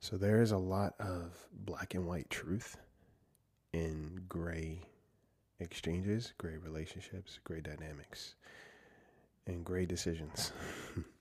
So there is a lot of black and white truth in gray exchanges, gray relationships, gray dynamics, and gray decisions.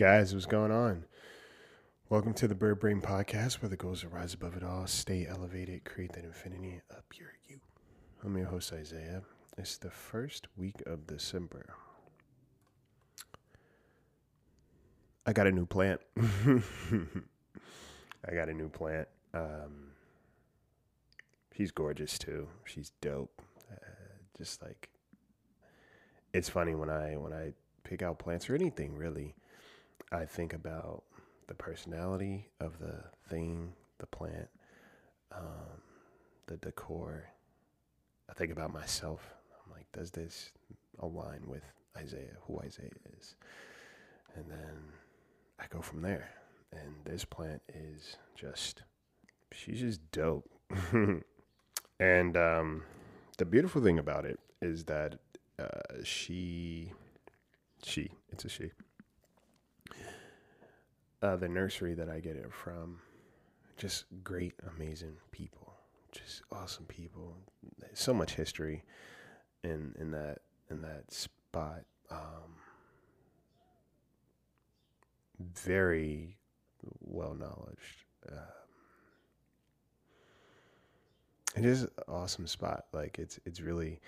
Guys, what's going on? Welcome to the Bird Brain Podcast, where the goals are rise above it all, stay elevated, create that infinity up your you. I'm your host, Isaiah. It's the first week of December. I got a new plant. I got a new plant. Um, she's gorgeous too. She's dope. Uh, just like it's funny when I when I pick out plants or anything really I think about the personality of the thing, the plant, um, the decor. I think about myself. I'm like, does this align with Isaiah, who Isaiah is? And then I go from there. And this plant is just, she's just dope. and um, the beautiful thing about it is that uh, she, she, it's a she uh, the nursery that I get it from, just great, amazing people, just awesome people. So much history in in that in that spot. Um, very well knowledge. Um, it is an awesome spot. Like it's it's really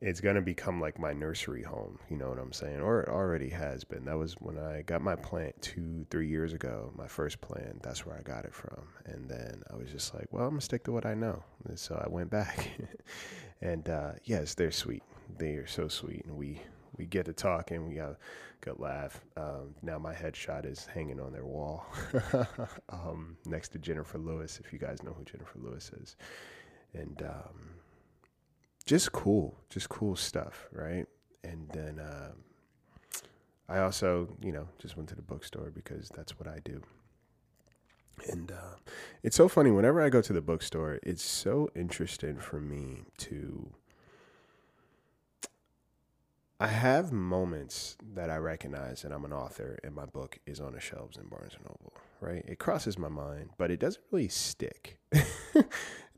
it's going to become like my nursery home. You know what I'm saying? Or it already has been. That was when I got my plant two, three years ago, my first plant. That's where I got it from. And then I was just like, well, I'm going to stick to what I know. And so I went back. and uh, yes, they're sweet. They are so sweet. And we, we get to talk and we got a good laugh. Um, now my headshot is hanging on their wall um, next to Jennifer Lewis, if you guys know who Jennifer Lewis is. And, um, just cool, just cool stuff, right? And then uh, I also, you know, just went to the bookstore because that's what I do. And uh, it's so funny whenever I go to the bookstore, it's so interesting for me to. I have moments that I recognize that I'm an author and my book is on the shelves in Barnes and Noble, right? It crosses my mind, but it doesn't really stick. it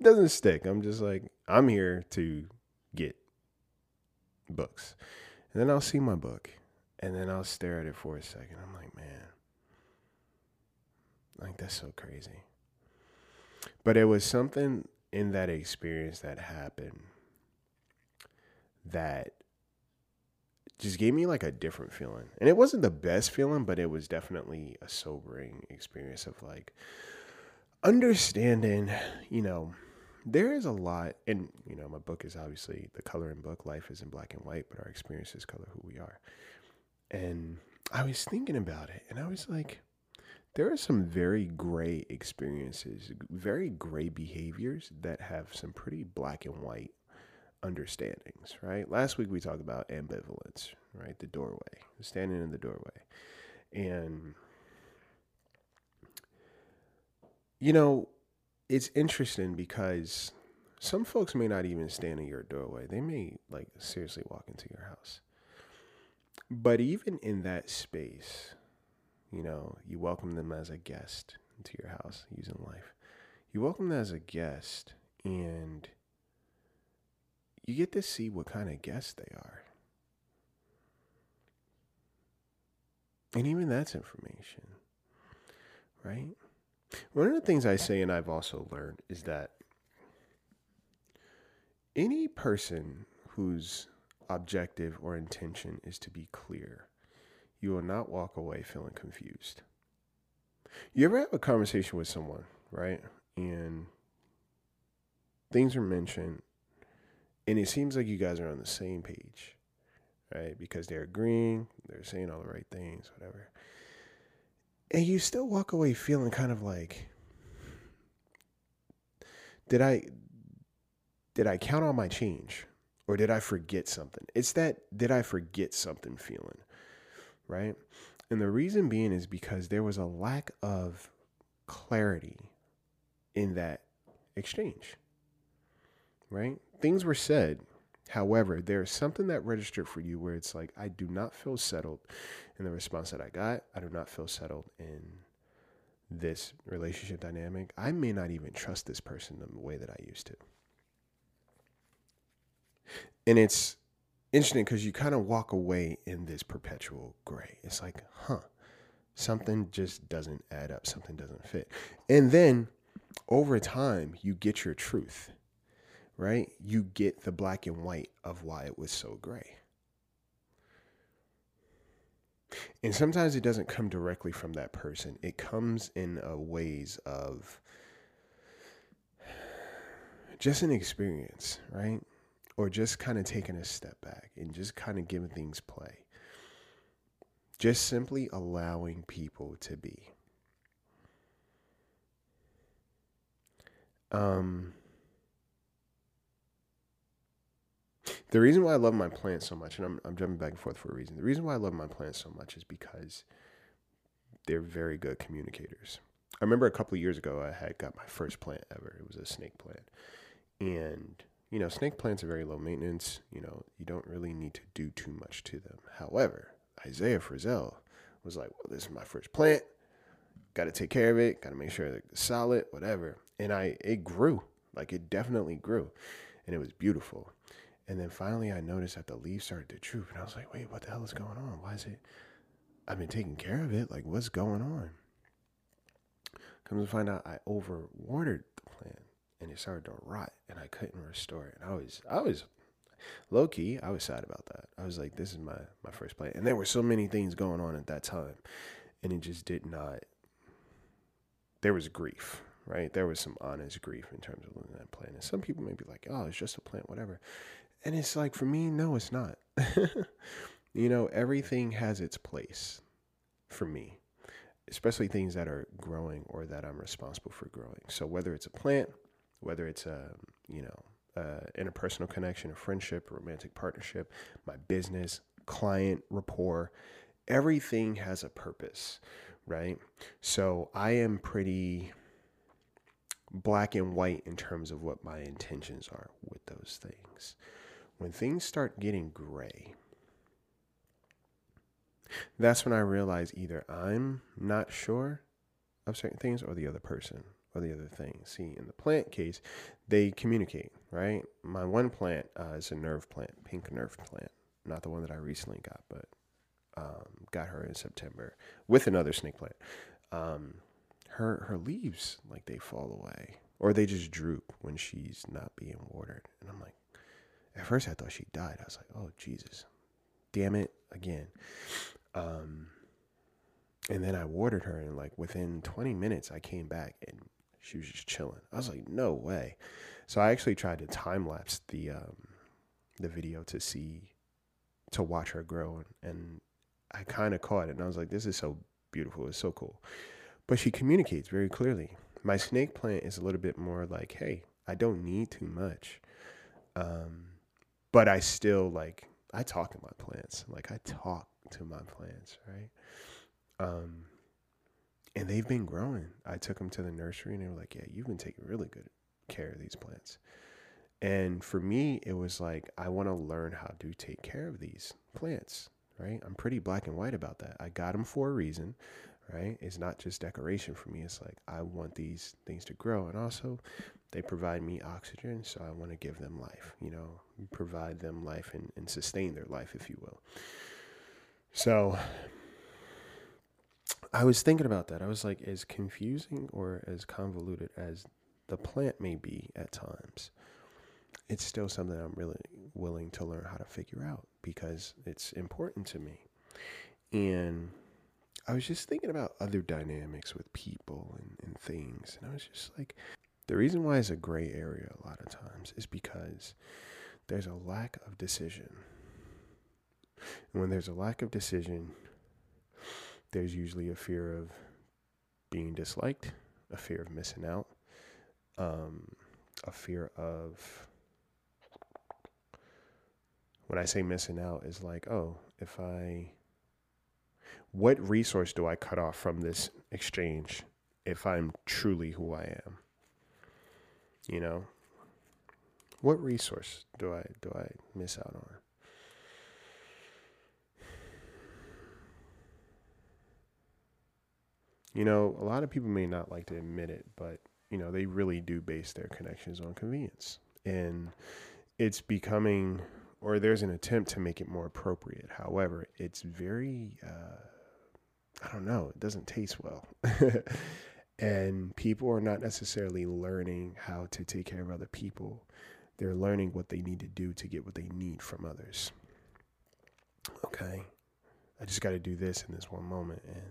doesn't stick. I'm just like, I'm here to books. And then I'll see my book and then I'll stare at it for a second. I'm like, man, like that's so crazy. But it was something in that experience that happened that just gave me like a different feeling. And it wasn't the best feeling, but it was definitely a sobering experience of like understanding, you know, there is a lot, and you know, my book is obviously the coloring book. Life is in black and white, but our experiences color who we are. And I was thinking about it, and I was like, there are some very gray experiences, very gray behaviors that have some pretty black and white understandings, right? Last week we talked about ambivalence, right? The doorway, standing in the doorway. And, you know, it's interesting because some folks may not even stand in your doorway. They may like seriously walk into your house. But even in that space, you know, you welcome them as a guest into your house using life. You welcome them as a guest and you get to see what kind of guest they are. And even that's information, right? One of the things I say, and I've also learned, is that any person whose objective or intention is to be clear, you will not walk away feeling confused. You ever have a conversation with someone, right? And things are mentioned, and it seems like you guys are on the same page, right? Because they're agreeing, they're saying all the right things, whatever. And you still walk away feeling kind of like, did I did I count on my change? Or did I forget something? It's that did I forget something feeling, right? And the reason being is because there was a lack of clarity in that exchange, right? Things were said. However, there's something that registered for you where it's like, I do not feel settled in the response that I got. I do not feel settled in this relationship dynamic. I may not even trust this person the way that I used to. And it's interesting because you kind of walk away in this perpetual gray. It's like, huh, something just doesn't add up, something doesn't fit. And then over time, you get your truth, right? You get the black and white of why it was so gray. And sometimes it doesn't come directly from that person. It comes in a ways of just an experience, right? Or just kind of taking a step back and just kind of giving things play. Just simply allowing people to be. Um, the reason why I love my plants so much, and I'm, I'm jumping back and forth for a reason. The reason why I love my plants so much is because they're very good communicators. I remember a couple of years ago, I had got my first plant ever. It was a snake plant. And, you know, snake plants are very low maintenance. You know, you don't really need to do too much to them. However, Isaiah Frizzell was like, well, this is my first plant. Got to take care of it. Got to make sure it's solid, whatever. And I, it grew. Like it definitely grew. And it was beautiful. And then finally, I noticed that the leaves started to droop. And I was like, wait, what the hell is going on? Why is it? I've been taking care of it. Like, what's going on? Comes to find out, I overwatered the plant and it started to rot and I couldn't restore it. And I was, I was low key, I was sad about that. I was like, this is my, my first plant. And there were so many things going on at that time. And it just did not, there was grief, right? There was some honest grief in terms of losing that plant. And some people may be like, oh, it's just a plant, whatever. And it's like, for me, no, it's not. you know, everything has its place for me, especially things that are growing or that I'm responsible for growing. So whether it's a plant, whether it's a, you know, uh, interpersonal connection, a friendship, a romantic partnership, my business, client rapport, everything has a purpose, right? So I am pretty black and white in terms of what my intentions are with those things. When things start getting gray, that's when I realize either I'm not sure of certain things or the other person or the other thing. See, in the plant case, they communicate, right? My one plant uh, is a nerve plant, pink nerve plant, not the one that I recently got, but um, got her in September with another snake plant. Um, her her leaves like they fall away or they just droop when she's not being watered, and I'm like, at first I thought she died. I was like, oh Jesus, damn it again. Um, and then I watered her, and like within 20 minutes, I came back and she was just chilling. I was like, no way. So I actually tried to time lapse the um, the video to see to watch her grow, and I kind of caught it, and I was like, this is so beautiful. It's so cool. But she communicates very clearly. My snake plant is a little bit more like, hey, I don't need too much. Um, but I still like I talk to my plants. Like I talk to my plants, right? Um, and they've been growing. I took them to the nursery and they were like, "Yeah, you've been taking really good care of these plants." And for me, it was like I want to learn how to take care of these plants, right? I'm pretty black and white about that. I got them for a reason, right? It's not just decoration for me. It's like I want these things to grow, and also they provide me oxygen, so I want to give them life. You know, provide them life and, and sustain their life, if you will. So I was thinking about that. I was like, as confusing or as convoluted as the plant may be at times, it's still something I'm really willing to learn how to figure out because it's important to me. And I was just thinking about other dynamics with people and, and things. And I was just like, The reason why it's a gray area a lot of times is because there's a lack of decision. And when there's a lack of decision, there's usually a fear of being disliked, a fear of missing out, um, a fear of when I say missing out is like, oh, if I what resource do I cut off from this exchange if I'm truly who I am? You know, what resource do I do I miss out on? You know, a lot of people may not like to admit it, but you know, they really do base their connections on convenience. And it's becoming or there's an attempt to make it more appropriate. However, it's very uh, I don't know, it doesn't taste well. and people are not necessarily learning how to take care of other people. They're learning what they need to do to get what they need from others. Okay. I just got to do this in this one moment and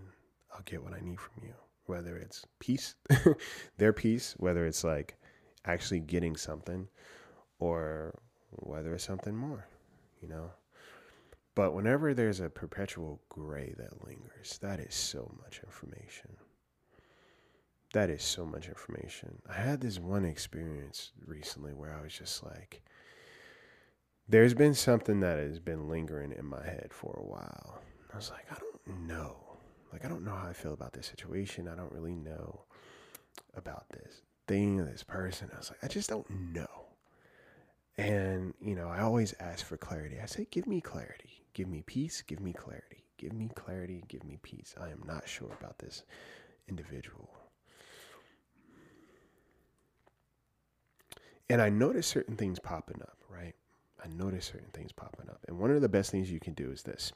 I'll get what I need from you. Whether it's peace, their peace, whether it's like actually getting something or whether it's something more, you know? But whenever there's a perpetual gray that lingers, that is so much information. That is so much information. I had this one experience recently where I was just like, there's been something that has been lingering in my head for a while. I was like, I don't know. Like, I don't know how I feel about this situation. I don't really know about this thing this person. I was like, I just don't know. And, you know, I always ask for clarity. I say, give me clarity. Give me peace. Give me clarity. Give me clarity. Give me peace. I am not sure about this individual. And I notice certain things popping up, right? I notice certain things popping up. And one of the best things you can do is this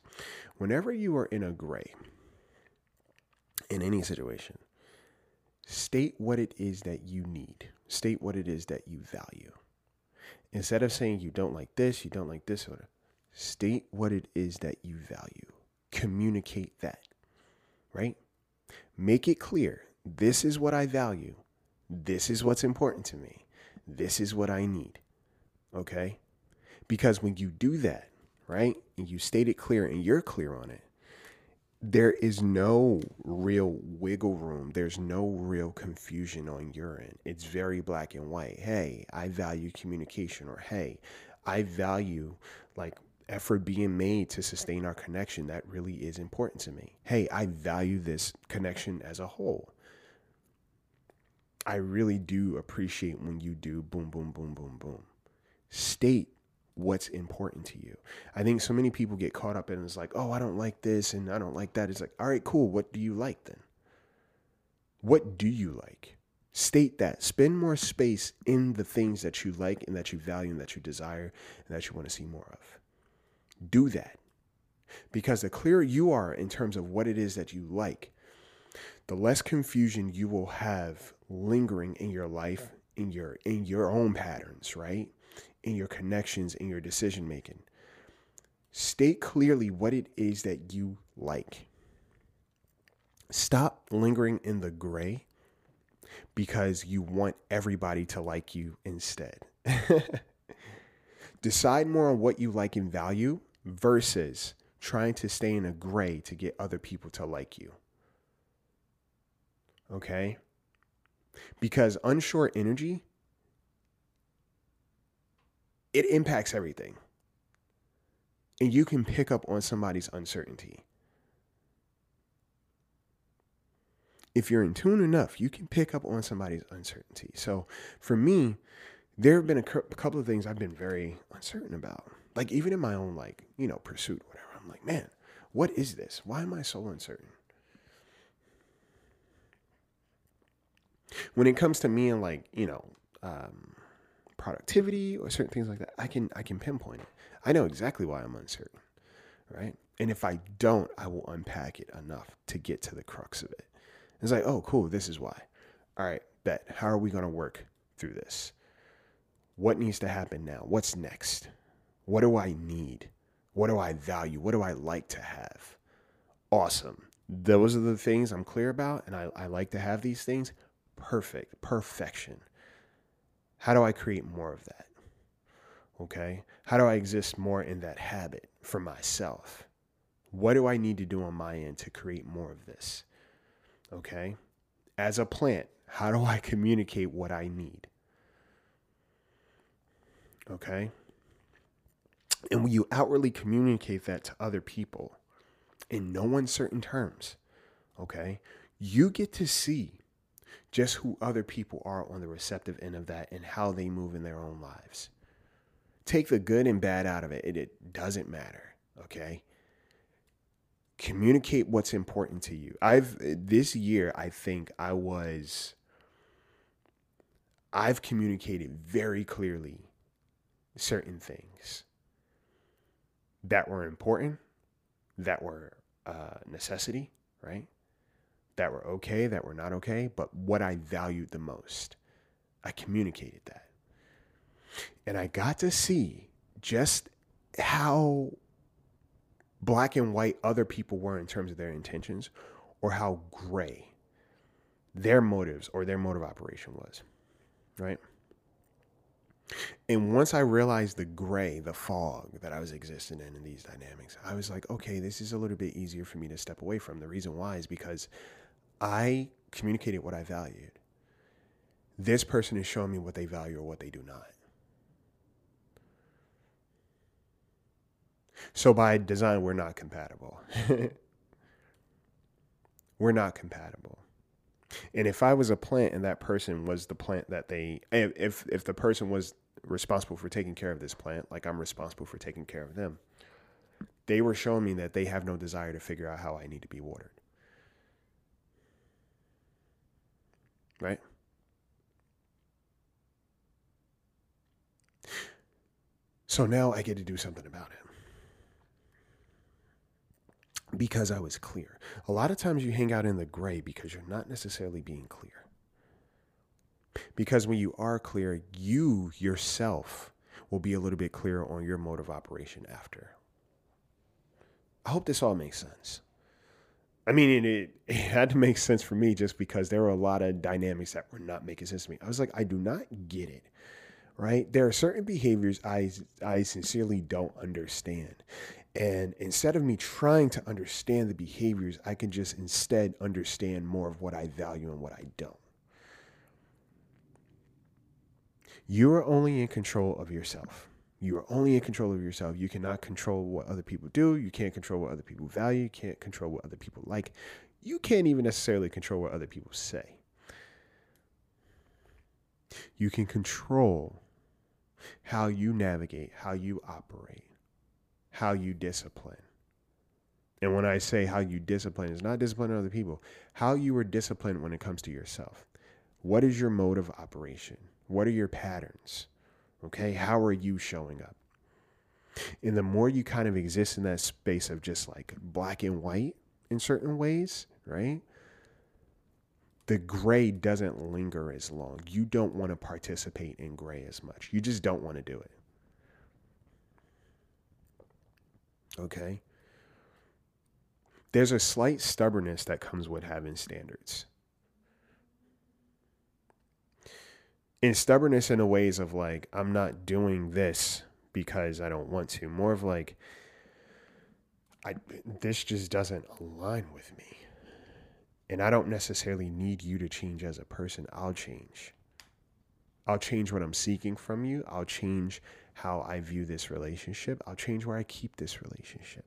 whenever you are in a gray, in any situation, state what it is that you need, state what it is that you value. Instead of saying you don't like this, you don't like this, or state what it is that you value. Communicate that, right? Make it clear. This is what I value. This is what's important to me. This is what I need. Okay? Because when you do that, right, and you state it clear and you're clear on it, there is no real wiggle room. There's no real confusion on end. It's very black and white. Hey, I value communication, or hey, I value like effort being made to sustain our connection. That really is important to me. Hey, I value this connection as a whole. I really do appreciate when you do boom, boom, boom, boom, boom. State what's important to you. I think so many people get caught up in it's like, oh, I don't like this and I don't like that. It's like, all right, cool. What do you like then? What do you like? State that. Spend more space in the things that you like and that you value and that you desire and that you want to see more of. Do that. Because the clearer you are in terms of what it is that you like, the less confusion you will have lingering in your life, in your in your own patterns, right? In your connections, in your decision making. State clearly what it is that you like. Stop lingering in the gray because you want everybody to like you instead. Decide more on what you like and value versus trying to stay in a gray to get other people to like you. Okay? Because unsure energy it impacts everything. And you can pick up on somebody's uncertainty. If you're in tune enough, you can pick up on somebody's uncertainty. So for me, there have been a couple of things I've been very uncertain about. Like even in my own like, you know, pursuit, whatever. I'm like, man, what is this? Why am I so uncertain? When it comes to me and like, you know, um, productivity or certain things like that, I can I can pinpoint it. I know exactly why I'm uncertain, right? And if I don't, I will unpack it enough to get to the crux of it. It's like, oh, cool, this is why. All right, bet. How are we going to work through this? What needs to happen now? What's next? What do I need? What do I value? What do I like to have? Awesome. Those are the things I'm clear about, and I, I like to have these things. Perfect. Perfection. How do I create more of that? Okay. How do I exist more in that habit for myself? What do I need to do on my end to create more of this? Okay. As a plant, how do I communicate what I need? Okay. And when you outwardly communicate that to other people in no uncertain terms, okay, you get to see just who other people are on the receptive end of that and how they move in their own lives. Take the good and bad out of it. It, it doesn't matter. Okay. Communicate what's important to you. I've, this year, I think I was, I've communicated very clearly certain things that were important, that were uh, necessity, right? That were okay, that were not okay, but what I valued the most. I communicated that. And I got to see just how black and white other people were in terms of their intentions or how gray their motives or their motive operation was, right? And once I realized the gray, the fog that I was existing in in these dynamics, I was like, okay, this is a little bit easier for me to step away from. The reason why is because I communicated what I valued. This person is showing me what they value or what they do not. So by design, we're not compatible. we're not compatible. And if I was a plant and that person was the plant that they, if if the person was responsible for taking care of this plant, like I'm responsible for taking care of them, they were showing me that they have no desire to figure out how I need to be watered. Right? So now I get to do something about it because I was clear. A lot of times you hang out in the gray because you're not necessarily being clear. Because when you are clear, you yourself will be a little bit clearer on your mode of operation after. I hope this all makes sense. I mean, it, it had to make sense for me just because there were a lot of dynamics that were not making sense to me. I was like, I do not get it right? There are certain behaviors I I sincerely don't understand. And instead of me trying to understand the behaviors, I can just instead understand more of what I value and what I don't. You are only in control of yourself. You are only in control of yourself. You cannot control what other people do. You can't control what other people value. You can't control what other people like. You can't even necessarily control what other people say. You can control how you navigate, how you operate how you discipline. And when I say how you discipline, it's not disciplining other people. How you are disciplined when it comes to yourself. What is your mode of operation? What are your patterns? Okay, how are you showing up? And the more you kind of exist in that space of just like black and white in certain ways, right? The gray doesn't linger as long. You don't want to participate in gray as much. You just don't want to do it. Okay. There's a slight stubbornness that comes with having standards. And stubbornness in a ways of like, I'm not doing this because I don't want to. More of like, I this just doesn't align with me. And I don't necessarily need you to change as a person. I'll change. I'll change what I'm seeking from you. I'll change how I view this relationship. I'll change where I keep this relationship.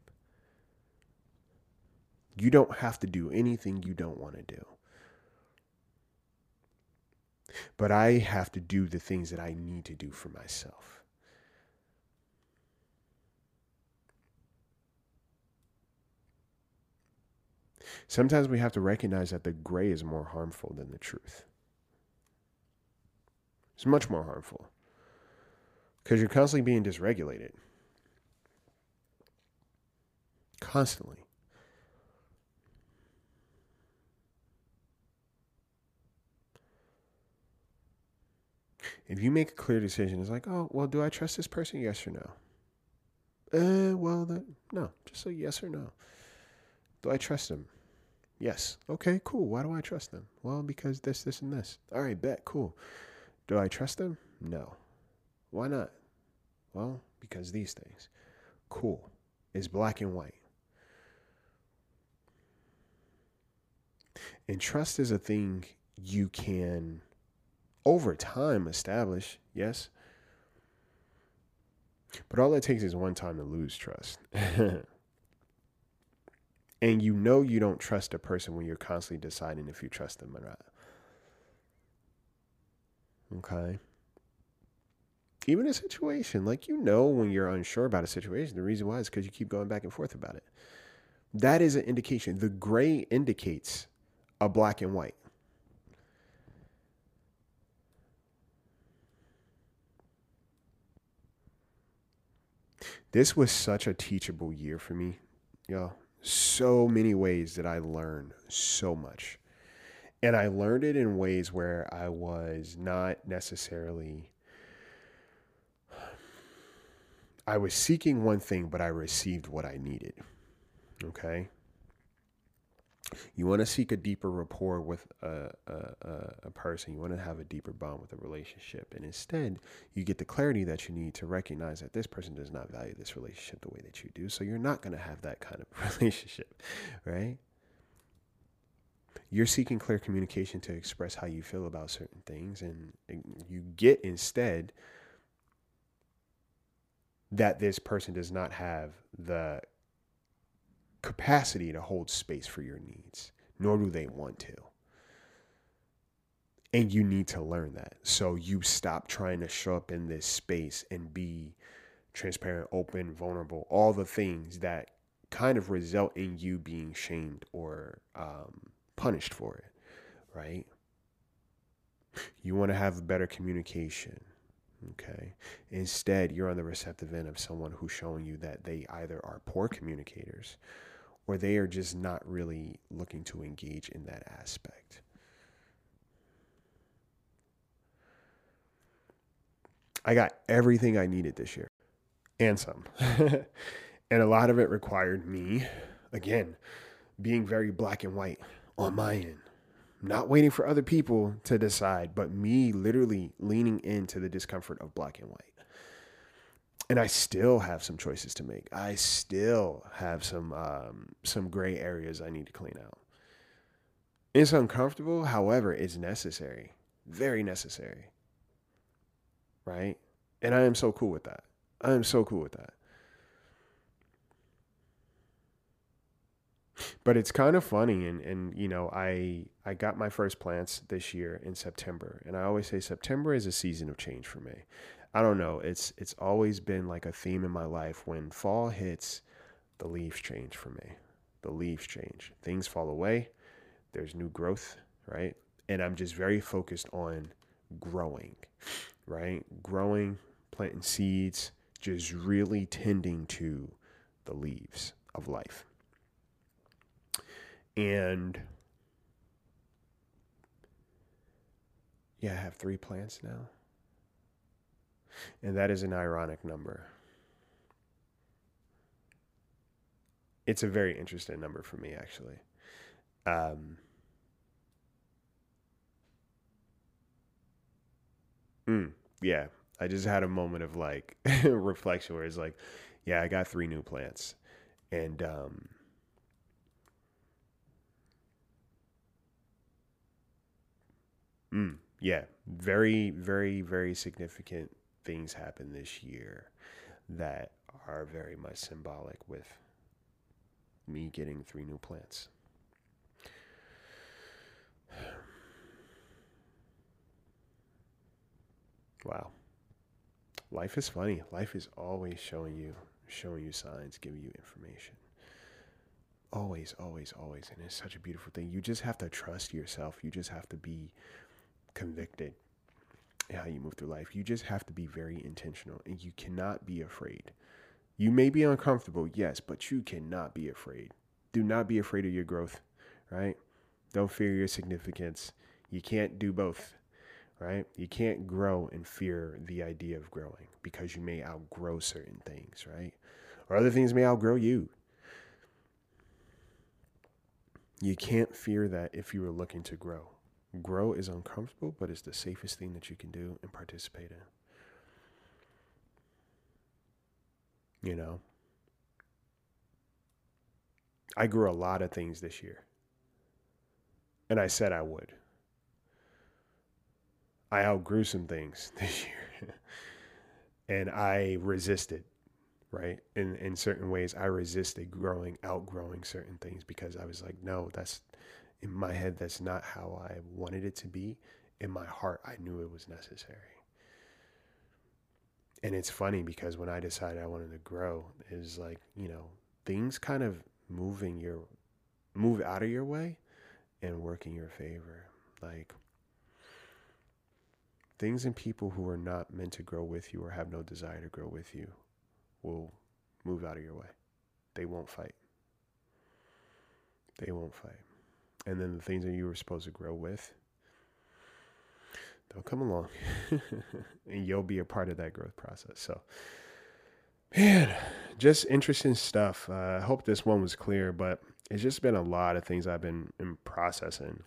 You don't have to do anything you don't want to do. But I have to do the things that I need to do for myself. Sometimes we have to recognize that the gray is more harmful than the truth. It's much more harmful because you're constantly being dysregulated. Constantly. If you make a clear decision, it's like, oh, well, do I trust this person? Yes or no? Uh, well, no. Just a yes or no. Do I trust them? Yes. Okay, cool. Why do I trust them? Well, because this, this, and this. All right, bet. Cool Do I trust them? No. Why not? Well, because these things. Cool. It's black and white. And trust is a thing you can, over time, establish, yes. But all it takes is one time to lose trust. and you know you don't trust a person when you're constantly deciding if you trust them or not. Okay. Even a situation, like you know when you're unsure about a situation, the reason why is because you keep going back and forth about it. That is an indication. The gray indicates a black and white. This was such a teachable year for me, y'all. So many ways that I learned so much. And I learned it in ways where I was not necessarily I was seeking one thing, but I received what I needed. Okay. You want to seek a deeper rapport with a, a, a, person. You want to have a deeper bond with a relationship. And instead, you get the clarity that you need to recognize that this person does not value this relationship the way that you do. So you're not going to have that kind of relationship, right? You're seeking clear communication to express how you feel about certain things. And you get instead that this person does not have the capacity to hold space for your needs, nor do they want to. And you need to learn that. So you stop trying to show up in this space and be transparent, open, vulnerable, all the things that kind of result in you being shamed or um, punished for it, right? You want to have better communication Okay. Instead, you're on the receptive end of someone who's showing you that they either are poor communicators or they are just not really looking to engage in that aspect. I got everything I needed this year and some. and a lot of it required me, again, being very black and white on my end not waiting for other people to decide, but me literally leaning into the discomfort of black and white. And I still have some choices to make. I still have some um, some gray areas I need to clean out. It's uncomfortable, however, it's necessary, very necessary. Right? And I am so cool with that. I am so cool with that. but it's kind of funny and and you know i i got my first plants this year in september and i always say september is a season of change for me i don't know it's it's always been like a theme in my life when fall hits the leaves change for me. The leaves change. Things fall away. There's new growth right? And i'm just very focused on growing right? Growing planting seeds just really tending to the leaves of life. And yeah, I have three plants now. And that is an ironic number. It's a very interesting number for me, actually. Um, mm, yeah, I just had a moment of like reflection where it's like, yeah, I got three new plants. And um, Mm, yeah, very, very, very significant things happen this year that are very much symbolic with me getting three new plants. Wow. Life is funny. Life is always showing you showing you signs, giving you information. Always, always, always. And it's such a beautiful thing. You just have to trust yourself. You just have to be convicted how you move through life. You just have to be very intentional and you cannot be afraid. You may be uncomfortable, yes, but you cannot be afraid. Do not be afraid of your growth, right? Don't fear your significance. You can't do both, right? You can't grow and fear the idea of growing because you may outgrow certain things, right? Or other things may outgrow you. You can't fear that if you are looking to grow Grow is uncomfortable, but it's the safest thing that you can do and participate in. You know, I grew a lot of things this year. And I said I would. I outgrew some things this year. and I resisted, right? In in certain ways I resisted growing, outgrowing certain things because I was like, no, that's in my head that's not how I wanted it to be. In my heart I knew it was necessary. And it's funny because when I decided I wanted to grow, was like, you know, things kind of moving your move out of your way and work in your favor. Like things and people who are not meant to grow with you or have no desire to grow with you will move out of your way. They won't fight. They won't fight. And then the things that you were supposed to grow with, they'll come along and you'll be a part of that growth process. So, man, just interesting stuff. Uh, I hope this one was clear, but it's just been a lot of things I've been in processing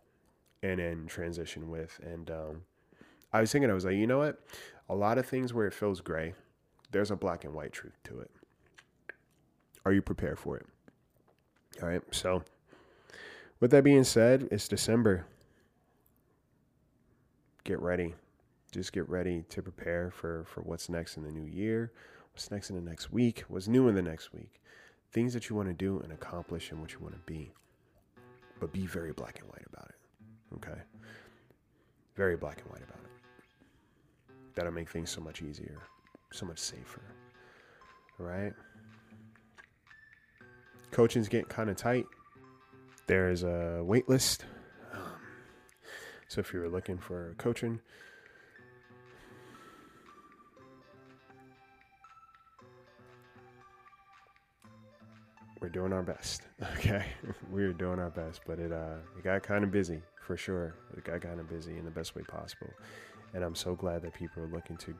and in transition with. And um, I was thinking, I was like, you know what? A lot of things where it feels gray, there's a black and white truth to it. Are you prepared for it? All right. So, with that being said, it's December. Get ready. Just get ready to prepare for, for what's next in the new year, what's next in the next week, what's new in the next week things that you want to do and accomplish and what you want to be. But be very black and white about it. Okay? Very black and white about it. That'll make things so much easier, so much safer. All right? Coaching's getting kind of tight. There's a wait list. Um, so if you're looking for coaching, we're doing our best. Okay, we're doing our best, but it uh it got kind of busy for sure. It got kind of busy in the best way possible, and I'm so glad that people are looking to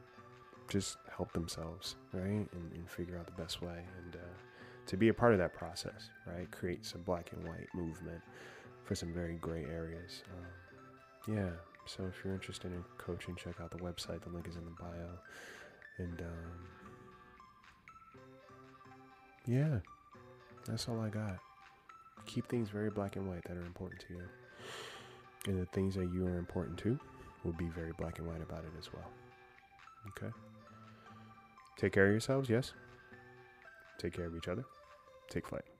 just help themselves, right, and, and figure out the best way, and uh, to be a part of that process, right, create some black and white movement for some very gray areas. Um, yeah. So if you're interested in coaching, check out the website. The link is in the bio, and um, yeah. That's all I got. Keep things very black and white that are important to you. And the things that you are important to will be very black and white about it as well. Okay? Take care of yourselves, yes? Take care of each other. Take flight.